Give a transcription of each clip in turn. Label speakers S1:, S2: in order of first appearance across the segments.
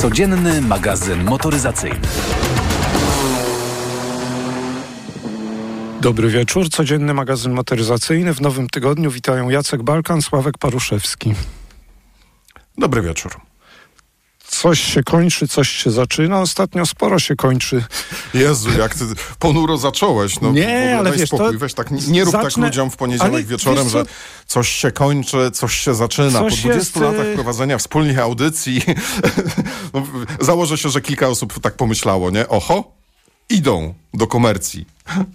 S1: Codzienny magazyn motoryzacyjny.
S2: Dobry wieczór, codzienny magazyn motoryzacyjny. W nowym tygodniu witają Jacek Balkan, Sławek Paruszewski.
S3: Dobry wieczór.
S2: Coś się kończy, coś się zaczyna. Ostatnio sporo się kończy.
S3: Jezu, jak ty ponuro zacząłeś. No,
S2: nie, ale wiesz,
S3: spokój.
S2: to
S3: Weź tak, nie rób tak
S2: zacznę...
S3: tak ludziom w poniedziałek
S2: ale
S3: wieczorem, że coś się kończy, coś się zaczyna.
S2: Coś
S3: po 20
S2: jest...
S3: latach prowadzenia wspólnych audycji no, założę się, że kilka osób tak pomyślało, nie? Oho, idą do komercji.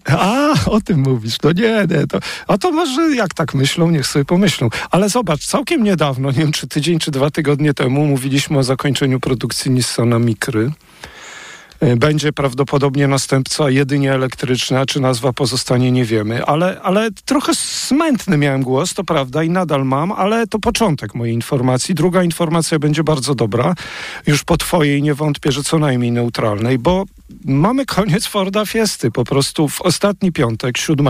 S2: A, o tym mówisz. No nie, nie. To, a to może jak tak myślą, niech sobie pomyślą. Ale zobacz, całkiem niedawno, nie wiem czy tydzień, czy dwa tygodnie temu, mówiliśmy o zakończeniu produkcji Nissana Mikry. E, będzie prawdopodobnie następca jedynie elektryczna, czy nazwa pozostanie, nie wiemy. Ale, ale trochę smętny miałem głos, to prawda, i nadal mam, ale to początek mojej informacji. Druga informacja będzie bardzo dobra, już po twojej nie wątpię, że co najmniej neutralnej, bo mamy koniec Forda Fiesty. Po prostu w ostatni piątek, 7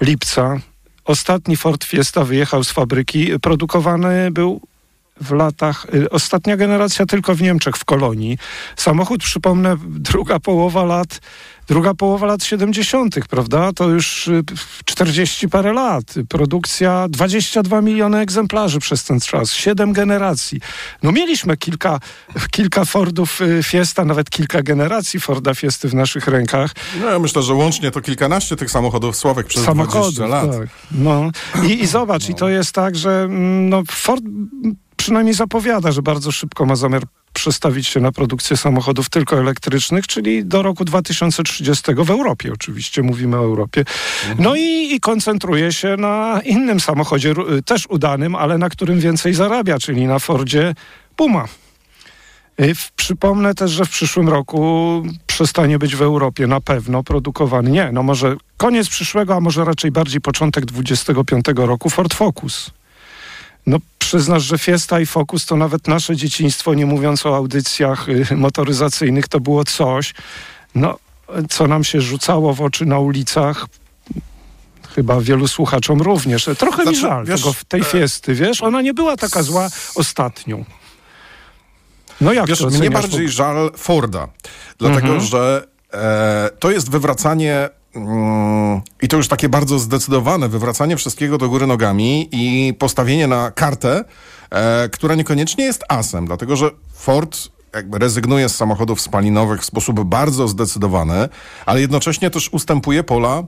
S2: lipca, ostatni Ford Fiesta wyjechał z fabryki. Produkowany był w latach, y, ostatnia generacja tylko w Niemczech, w Kolonii. Samochód, przypomnę, druga połowa lat, druga połowa lat 70., prawda? To już 40 y, parę lat. Produkcja 22 miliony egzemplarzy przez ten czas, 7 generacji. No mieliśmy kilka, kilka Fordów y, Fiesta, nawet kilka generacji Forda Fiesty w naszych rękach.
S3: No ja myślę, że łącznie to kilkanaście tych samochodów Sławek przez
S2: samochodów,
S3: 20 lat.
S2: Tak. No. I, I zobacz, no. i to jest tak, że mm, no, Ford przynajmniej zapowiada, że bardzo szybko ma zamiar przestawić się na produkcję samochodów tylko elektrycznych, czyli do roku 2030 w Europie oczywiście, mówimy o Europie. No i, i koncentruje się na innym samochodzie, też udanym, ale na którym więcej zarabia, czyli na Fordzie Puma. Przypomnę też, że w przyszłym roku przestanie być w Europie na pewno produkowany, nie, no może koniec przyszłego, a może raczej bardziej początek 25 roku Ford Focus. No przyznasz, że Fiesta i Focus to nawet nasze dzieciństwo, nie mówiąc o audycjach y, motoryzacyjnych, to było coś, no, co nam się rzucało w oczy na ulicach. Chyba wielu słuchaczom również. Trochę znaczy, mi żal wiesz, tego, tej e... Fiesty, wiesz? Ona nie była taka zła ostatnią.
S3: No jak wiesz, mnie bardziej żal Forda, dlatego mhm. że e, to jest wywracanie I to już takie bardzo zdecydowane wywracanie wszystkiego do góry nogami i postawienie na kartę, e, która niekoniecznie jest asem, dlatego że Ford jakby rezygnuje z samochodów spalinowych w sposób bardzo zdecydowany, ale jednocześnie też ustępuje pola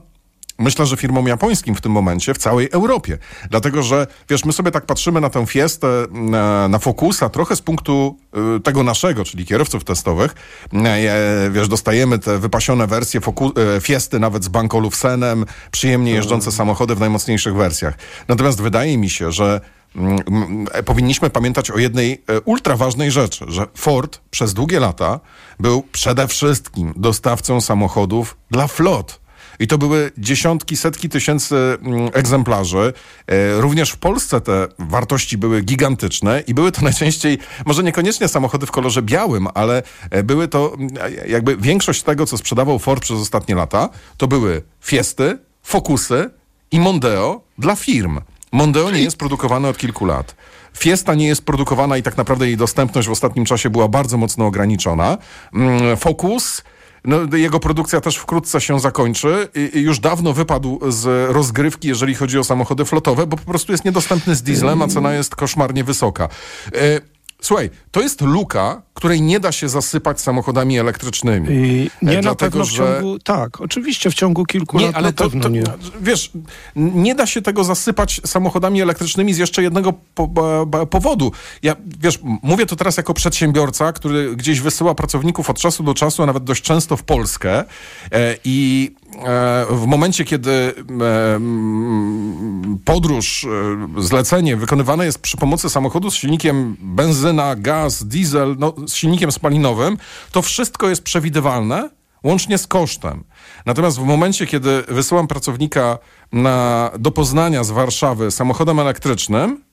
S3: myślę, że firmom japońskim w tym momencie w całej Europie. Dlatego, że wiesz, my sobie tak patrzymy na tę fiestę, na, na Focusa trochę z punktu y, tego naszego, czyli kierowców testowych. Y, wiesz, dostajemy te wypasione wersje Focu y, fiesty nawet z bankolufsenem, przyjemnie jeżdżące samochody w najmocniejszych wersjach. Natomiast wydaje mi się, że mm, mm, powinniśmy pamiętać o jednej ultra ważnej rzeczy, że Ford przez długie lata był przede wszystkim dostawcą samochodów dla flot i to były dziesiątki, setki tysięcy mm, egzemplarzy. E, również w Polsce te wartości były gigantyczne i były to najczęściej, może niekoniecznie samochody w kolorze białym, ale e, były to mm, jakby większość tego, co sprzedawał Ford przez ostatnie lata, to były Fiesty, Focusy i Mondeo dla firm. Mondeo nie jest produkowany od kilku lat. Fiesta nie jest produkowana i tak naprawdę jej dostępność w ostatnim czasie była bardzo mocno ograniczona. Mm, Focus no, jego produkcja też wkrótce się zakończy i, już dawno wypadł z rozgrywki, jeżeli chodzi o samochody flotowe, bo po prostu jest niedostępny z dieslem, a cena jest koszmarnie wysoka. E, Słuchaj, to jest luka, której nie da się zasypać samochodami elektrycznymi. I
S2: nie e, na w ciągu, że... tak, oczywiście w ciągu kilku
S3: nie,
S2: lat
S3: ale to, to,
S2: nie.
S3: Wiesz, nie da się tego zasypać samochodami elektrycznymi z jeszcze jednego po, powodu. Ja, wiesz, mówię to teraz jako przedsiębiorca, który gdzieś wysyła pracowników od czasu do czasu, a nawet dość często w Polskę e, i e, w momencie, kiedy e, podróż, e, zlecenie wykonywane jest przy pomocy samochodu z silnikiem benzyna, gaz, diesel, no, z silnikiem spalinowym, to wszystko jest przewidywalne, łącznie z kosztem. Natomiast w momencie, kiedy wysyłam pracownika na, do Poznania z Warszawy samochodem elektrycznym,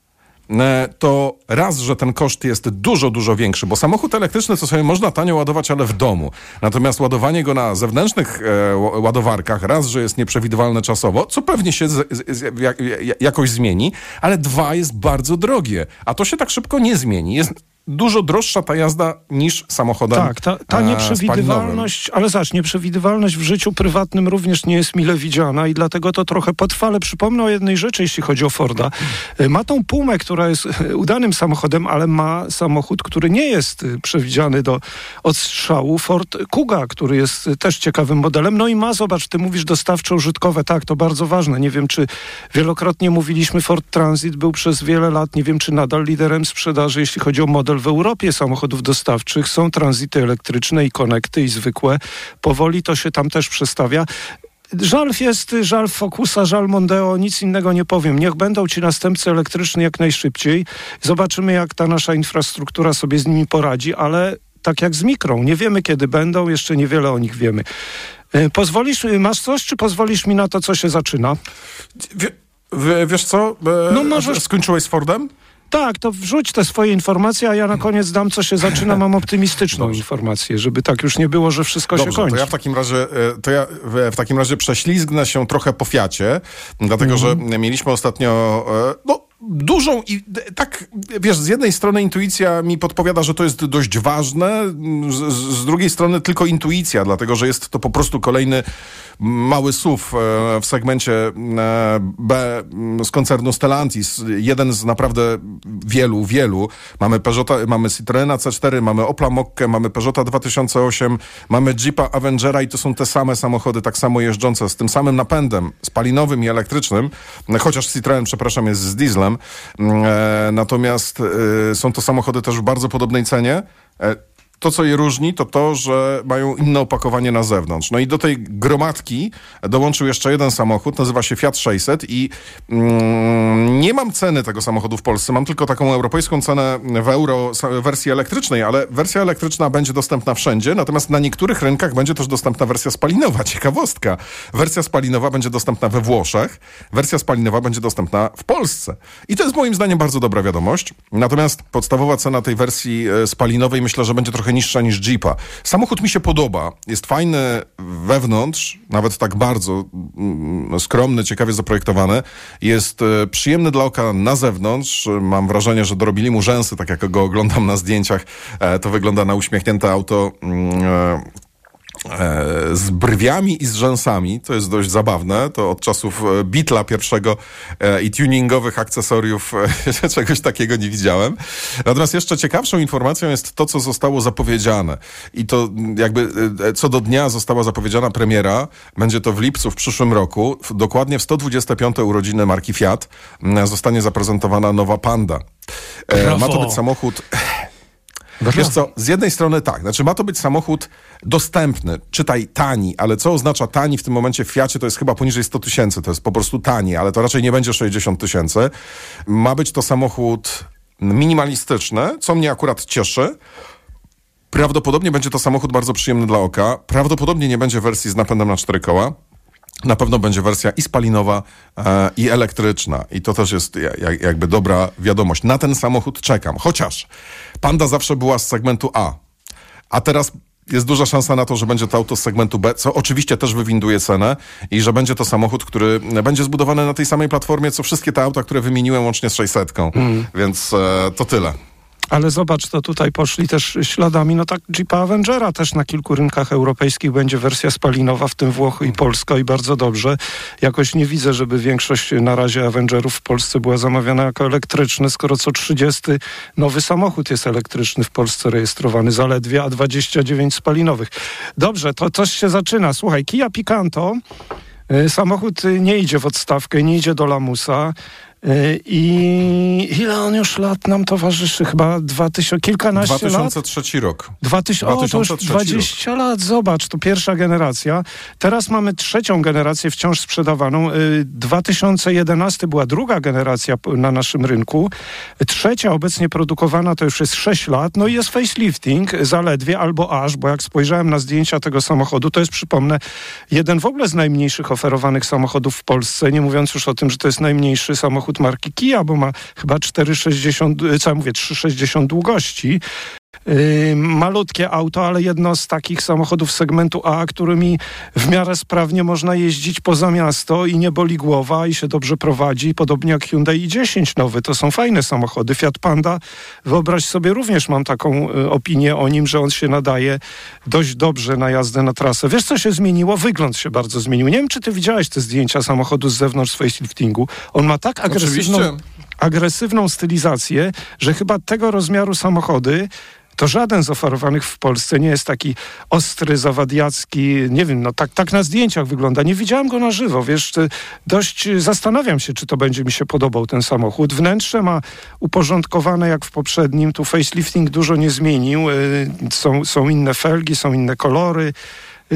S3: e, to raz, że ten koszt jest dużo, dużo większy, bo samochód elektryczny to sobie można tanio ładować, ale w domu. Natomiast ładowanie go na zewnętrznych e, ładowarkach, raz, że jest nieprzewidywalne czasowo, co pewnie się z, z, jak, jakoś zmieni, ale dwa, jest bardzo drogie. A to się tak szybko nie zmieni. Jest dużo droższa ta jazda niż samochodem
S2: Tak, ta, ta e, nieprzewidywalność, ale zobacz, nieprzewidywalność w życiu prywatnym również nie jest mile widziana i dlatego to trochę potrwa, przypomnę o jednej rzeczy, jeśli chodzi o Forda. E, ma tą Pumę, która jest e, udanym samochodem, ale ma samochód, który nie jest przewidziany do odstrzału. Ford Kuga, który jest też ciekawym modelem. No i ma, zobacz, ty mówisz dostawczo-użytkowe, tak, to bardzo ważne. Nie wiem, czy wielokrotnie mówiliśmy, Ford Transit był przez wiele lat, nie wiem, czy nadal liderem sprzedaży, jeśli chodzi o model w Europie samochodów dostawczych. Są tranzyty elektryczne i konekty i zwykłe. Powoli to się tam też przestawia. Żal jest, żal Focusa, żal Mondeo, nic innego nie powiem. Niech będą ci następcy elektryczni jak najszybciej. Zobaczymy, jak ta nasza infrastruktura sobie z nimi poradzi, ale tak jak z mikrą. Nie wiemy, kiedy będą, jeszcze niewiele o nich wiemy. E, pozwolisz, masz coś, czy pozwolisz mi na to, co się zaczyna?
S3: Wie, wiesz co? E, no możesz... Skończyłeś z Fordem?
S2: Tak, to wrzuć te swoje informacje, a ja na koniec dam, co się zaczyna. Mam optymistyczną informację, żeby tak już nie było, że wszystko
S3: Dobrze,
S2: się kończy.
S3: To ja w takim razie, e, to ja w takim razie prześlizgnę się trochę po Fiacie, dlatego mhm. że mieliśmy ostatnio, no, dużą i tak, wiesz, z jednej strony intuicja mi podpowiada, że to jest dość ważne, z, z, drugiej strony tylko intuicja, dlatego że jest to po prostu kolejny mały SUV e, w segmencie e, B z koncernu Stellantis. Jeden z naprawdę wielu, wielu. Mamy Peugeota, mamy Citroena C4, mamy Opla Mokkę, mamy Peugeota 2008, mamy Jeepa Avengera i to są te same samochody, tak samo jeżdżące, z tym samym napędem, spalinowym i elektrycznym, chociaż Citroen, przepraszam, jest z dieslem. Mm, e, natomiast są to samochody też w bardzo podobnej cenie. To, co je różni, to to, że mają inne opakowanie na zewnątrz. No i do tej gromadki dołączył jeszcze jeden samochód, nazywa się Fiat 600 i mm, nie mam ceny tego samochodu w Polsce, mam tylko taką europejską cenę w euro wersji elektrycznej, ale wersja elektryczna będzie dostępna wszędzie, natomiast na niektórych rynkach będzie też dostępna wersja spalinowa. Ciekawostka. Wersja spalinowa będzie dostępna we Włoszech, wersja spalinowa będzie dostępna w Polsce. I to jest moim zdaniem bardzo dobra wiadomość. Natomiast podstawowa cena tej wersji e, spalinowej myślę, że będzie trochę niższa niż Jeepa. Samochód mi się podoba. Jest fajny wewnątrz, nawet tak bardzo mm, skromny, ciekawie zaprojektowany. Jest e, przyjemny dla oka na zewnątrz. Mam wrażenie, że dorobili mu rzęsy, tak jak go oglądam na zdjęciach. E, to wygląda na uśmiechnięte auto mm, e, z brwiami i z rzęsami. To jest dość zabawne. To od czasów e, Beatla pierwszego e, i tuningowych akcesoriów czegoś takiego nie widziałem. Natomiast jeszcze ciekawszą informacją jest to, co zostało zapowiedziane. I to jakby co do dnia została zapowiedziana premiera. Będzie to w lipcu w przyszłym roku. Dokładnie w 125. urodziny marki Fiat zostanie zaprezentowana nowa Panda. Ma to być samochód Wiesz co, z jednej strony tak, znaczy ma to być samochód dostępny, czytaj tani, ale co oznacza tani w tym momencie w Fiacie, to jest chyba poniżej 100 tysięcy, to jest po prostu tani, ale to raczej nie będzie 60 tysięcy. Ma być to samochód minimalistyczny, co mnie akurat cieszy. Prawdopodobnie będzie to samochód bardzo przyjemny dla oka. Prawdopodobnie nie będzie wersji z napędem na cztery koła. Na pewno będzie wersja i spalinowa, e, i elektryczna. I to też jest jak, jakby dobra wiadomość. Na ten samochód czekam. Chociaż Panda zawsze była z segmentu A. A teraz jest duża szansa na to, że będzie to auto z segmentu B, co oczywiście też wywinduje cenę i że będzie to samochód, który będzie zbudowany na tej samej platformie, co wszystkie te auta, które wymieniłem łącznie z 600. Mm. Więc e, to tyle.
S2: Ale zobacz, to tutaj poszli też śladami, no tak Jeepa Avengera też na kilku rynkach europejskich będzie wersja spalinowa, w tym Włochy i Polska i bardzo dobrze. Jakoś nie widzę, żeby większość na razie Avengerów w Polsce była zamawiana jako elektryczne, skoro co 30 nowy samochód jest elektryczny w Polsce rejestrowany zaledwie, a 29 spalinowych. Dobrze, to coś się zaczyna. Słuchaj, Kia Picanto y, Samochód nie idzie w odstawkę, nie idzie do lamusa. I ile on już lat nam towarzyszy? Chyba 2000, kilkanaście
S3: 2003 lat? 2003 rok.
S2: 2000, 2003 o, to już 20 rok. lat, zobacz, to pierwsza generacja. Teraz mamy trzecią generację wciąż sprzedawaną. 2011 y, była druga generacja na naszym rynku. Trzecia obecnie produkowana to już jest 6 lat. No i jest facelifting zaledwie albo aż, bo jak spojrzałem na zdjęcia tego samochodu, to jest, przypomnę, jeden w ogóle z najmniejszych oferowanych samochodów w Polsce, nie mówiąc już o tym, że to jest najmniejszy samochód marki Kia, bo ma chyba 4,60, co ja mówię, 3,60 długości. Malutkie auto, ale jedno z takich samochodów segmentu A, którymi w miarę sprawnie można jeździć poza miasto i nie boli głowa i się dobrze prowadzi, podobnie jak Hyundai i10 nowy. To są fajne samochody. Fiat Panda, wyobraź sobie, również mam taką y, opinię o nim, że on się nadaje dość dobrze na jazdę na trasę. Wiesz, co się zmieniło? Wygląd się bardzo zmienił. Nie wiem, czy ty widziałeś te zdjęcia samochodu z zewnątrz faceliftingu. On ma tak agresywną... Oczywiście agresywną stylizację, że chyba tego rozmiaru samochody to żaden z oferowanych w Polsce nie jest taki ostry, zawadiacki, nie wiem, no tak, tak na zdjęciach wygląda. Nie widziałem go na żywo, wiesz, dość zastanawiam się, czy to będzie mi się podobał ten samochód. Wnętrze ma uporządkowane jak w poprzednim, tu facelifting dużo nie zmienił, y, są, są inne felgi, są inne kolory, Y,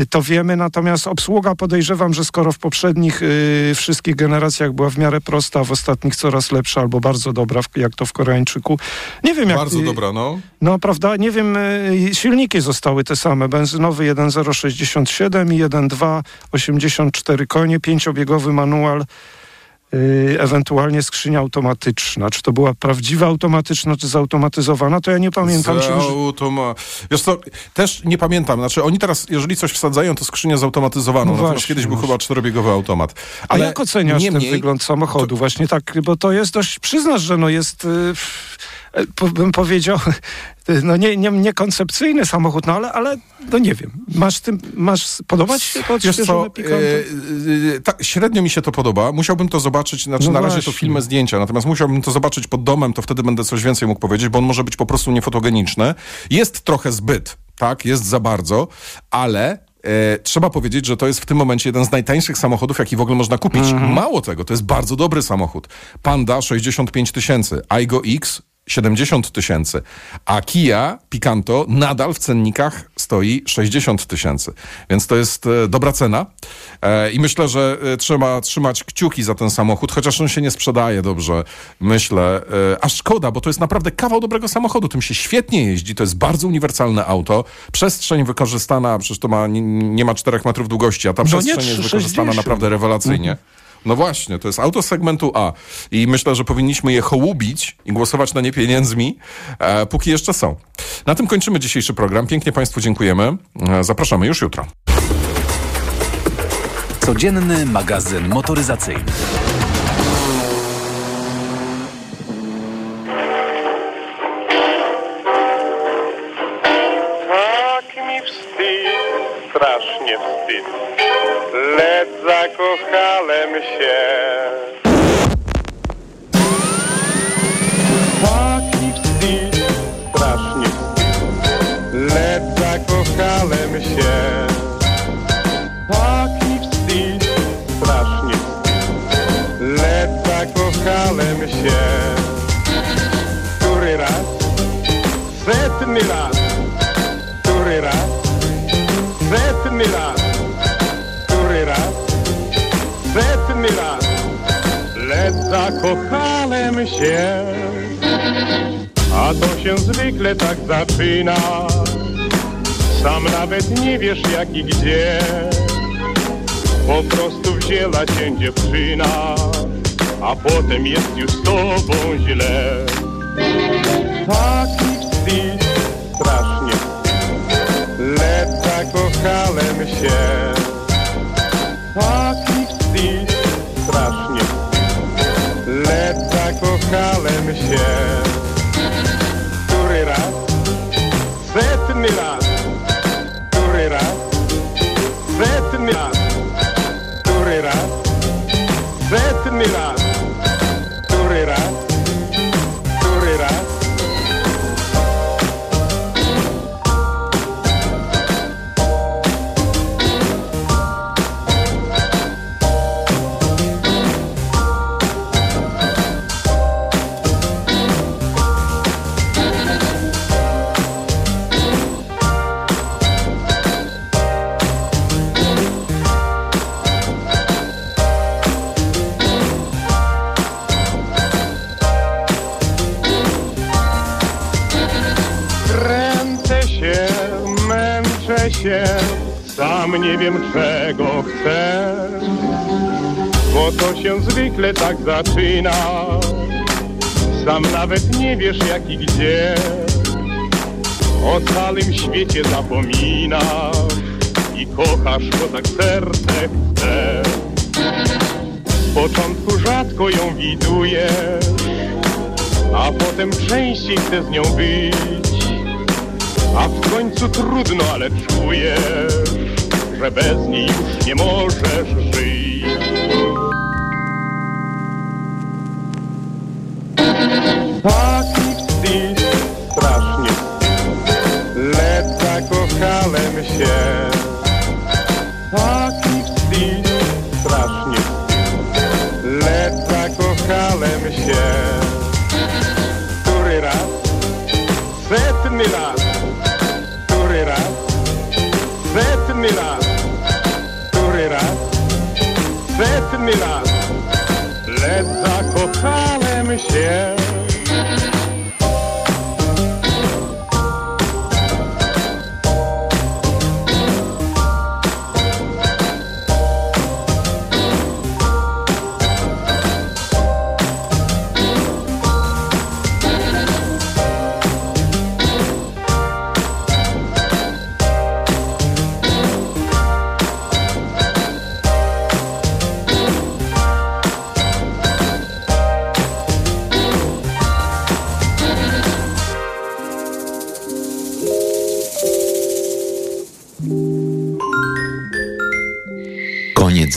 S2: to wiemy, natomiast obsługa podejrzewam, że skoro w poprzednich y, wszystkich generacjach była w miarę prosta, w ostatnich coraz lepsza albo bardzo dobra, jak to w Koreańczyku. Nie wiem jak...
S3: Bardzo dobra, no.
S2: No, prawda, nie wiem, y, silniki zostały te same, benzynowy 1.067 i 1.2 konie, pięciobiegowy manual Y, ewentualnie skrzynia automatyczna. Czy to była prawdziwa automatyczna, czy zautomatyzowana, to ja nie pamiętam.
S3: Automa... Wiesz co, też nie pamiętam. Znaczy oni teraz, jeżeli coś wsadzają, to skrzynię zautomatyzowaną. No Natomiast kiedyś był chyba czterobiegowy automat.
S2: Ale A jak oceniasz ten wygląd samochodu? To... Właśnie tak, bo to jest dość, przyznasz, że no jest... Yy bym powiedział, no nie, nie, niekoncepcyjny samochód, no ale, ale no nie wiem. Masz tym, masz podobać się to Wiesz co, e,
S3: e, tak, średnio mi się to podoba. Musiałbym to zobaczyć, znaczy no na razie to filmy, zdjęcia, natomiast musiałbym to zobaczyć pod domem, to wtedy będę coś więcej mógł powiedzieć, bo on może być po prostu niefotogeniczny. Jest trochę zbyt, tak, jest za bardzo, ale E, trzeba powiedzieć, że to jest w tym momencie jeden z najtańszych samochodów, jaki w ogóle można kupić. Mm -hmm. Mało tego, to jest bardzo dobry samochód. Panda 65 tysięcy, Aigo X 70 tysięcy, a Kia Picanto nadal w cennikach stoi 60 tysięcy. Więc to jest e, dobra cena e, i myślę, że e, trzeba trzymać kciuki za ten samochód, chociaż on się nie sprzedaje dobrze, myślę. A szkoda, bo to jest naprawdę kawał dobrego samochodu, tym się świetnie jeździ, to jest bardzo uniwersalne auto, przestrzeń wykorzystana, przecież to ma, nie, nie ma 4 metrów długości, a ta no przestrzeń nie, jest wykorzystana naprawdę rewelacyjnie. Mhm. No właśnie, to jest auto segmentu A i myślę, że powinniśmy je hołubić i głosować na nie pieniędzmi, e, póki jeszcze są. Na tym kończymy dzisiejszy program. Pięknie Państwu dziękujemy. E, zapraszamy już jutro.
S1: Codzienny magazyn motoryzacyjny.
S4: Setny raz. Który raz? Setny raz setny raz, lecz zakochałem się. A to się zwykle tak zaczyna, sam nawet nie wiesz jak i gdzie. Po prostu wzięła cię dziewczyna, a potem jest już z tobą źle. Taki zakochałem się. Taki strasznie Lecz zakochałem się Który raz? Setny raz Który raz? Setny raz Który raz? Setny raz Który raz? Wiem czego chcę, bo to się zwykle tak zaczyna. Sam nawet nie wiesz jak i gdzie, O całym świecie zapominasz i kochasz, bo tak serce chce. W początku rzadko ją widujesz, a potem częściej chcesz z nią być. A w końcu trudno, ale czujesz, że bez niej już nie możesz żyć.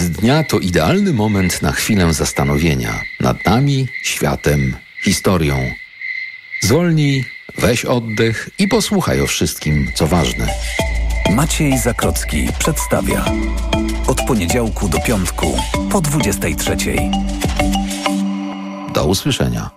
S1: Koniec dnia to idealny moment na chwilę zastanowienia nad nami, światem, historią. Zwolnij, weź oddech i posłuchaj o wszystkim, co ważne.
S5: Maciej Zakrocki przedstawia. Od poniedziałku do piątku po 23.
S1: Do usłyszenia.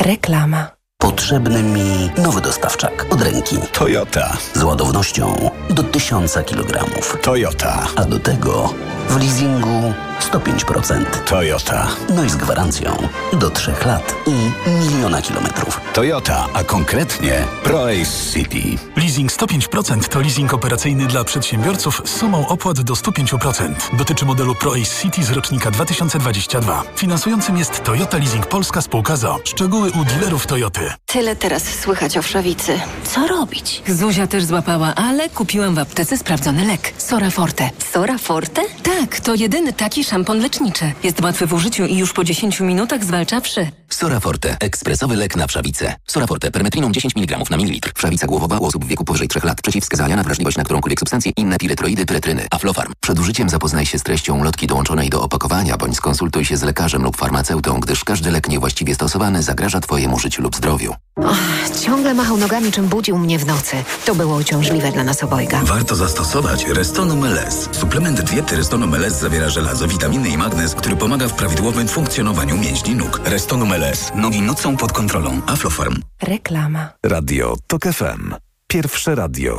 S6: Reklama.
S7: Potrzebny mi nowy dostawczak od ręki.
S8: Toyota.
S7: Z ładownością do 1000 kg.
S8: Toyota.
S7: A do tego w leasingu 105%.
S8: Toyota.
S7: No i z gwarancją do 3 lat i miliona kilometrów.
S8: Toyota, a konkretnie ProAce City.
S9: Leasing 105% to leasing operacyjny dla przedsiębiorców z sumą opłat do 105%. Dotyczy modelu ProAce City z rocznika 2022. Finansującym jest Toyota Leasing Polska Spółka ZO. Szczegóły u dealerów Toyoty.
S10: Tyle teraz słychać o wszawicy. Co robić?
S6: Zuzia też złapała, ale kupiłam w aptece sprawdzony lek. Sora Forte.
S10: Sora Forte?
S6: Tak, to jedyny taki szampon leczniczy. Jest łatwy w użyciu i już po 10 minutach zwalcza wszy.
S7: Sora Forte. Ekspresowy lek na wszawicę. Sora Forte. Permetriną 10 mg na mililitr. Wszawica głowowa u osób w wieku powyżej 3 lat. Przeciwwskazania na wrażliwość na którąkolwiek substancję. Inne piretroidy, pyretryny. Aflofarm. Przed użyciem zapoznaj się z treścią lotki dołączonej do opakowania, bądź skonsultuj się z lekarzem lub farmaceutą, gdyż każdy lek niewłaściwie stosowany zagraża Twojemu życiu lub zdrowiu.
S10: Och, ciągle machał nogami, czym budził mnie w nocy. To było uciążliwe dla nas obojga.
S11: Warto zastosować Restonum LS. Suplement diety Restonum LS zawiera żelazo, witaminy i magnez, który pomaga w prawidłowym funkcjonowaniu mięśni nóg. Restonum LS. Nogi nocą pod kontrolą. Aflofarm.
S6: Reklama.
S5: Radio TOK FM. Pierwsze radio